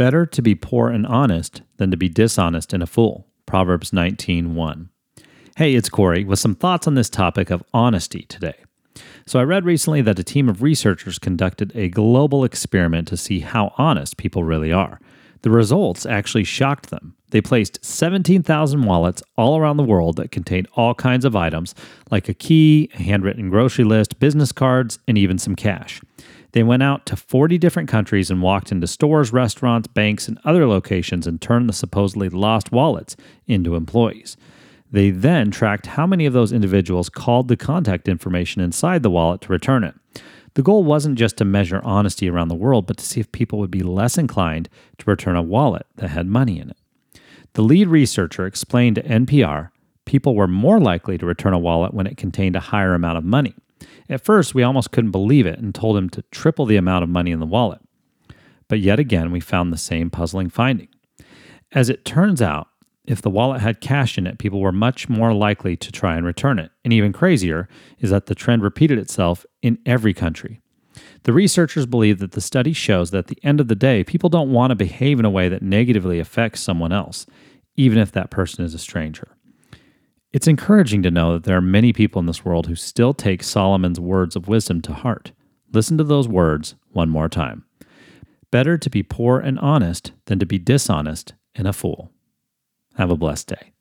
Better to be poor and honest than to be dishonest and a fool. Proverbs 19:1. Hey, it's Corey with some thoughts on this topic of honesty today. So, I read recently that a team of researchers conducted a global experiment to see how honest people really are. The results actually shocked them. They placed 17,000 wallets all around the world that contained all kinds of items, like a key, a handwritten grocery list, business cards, and even some cash. They went out to 40 different countries and walked into stores, restaurants, banks, and other locations and turned the supposedly lost wallets into employees. They then tracked how many of those individuals called the contact information inside the wallet to return it. The goal wasn't just to measure honesty around the world, but to see if people would be less inclined to return a wallet that had money in it. The lead researcher explained to NPR people were more likely to return a wallet when it contained a higher amount of money. At first, we almost couldn't believe it and told him to triple the amount of money in the wallet. But yet again, we found the same puzzling finding. As it turns out, if the wallet had cash in it, people were much more likely to try and return it. And even crazier is that the trend repeated itself in every country. The researchers believe that the study shows that at the end of the day, people don't want to behave in a way that negatively affects someone else, even if that person is a stranger. It's encouraging to know that there are many people in this world who still take Solomon's words of wisdom to heart. Listen to those words one more time. Better to be poor and honest than to be dishonest and a fool. Have a blessed day.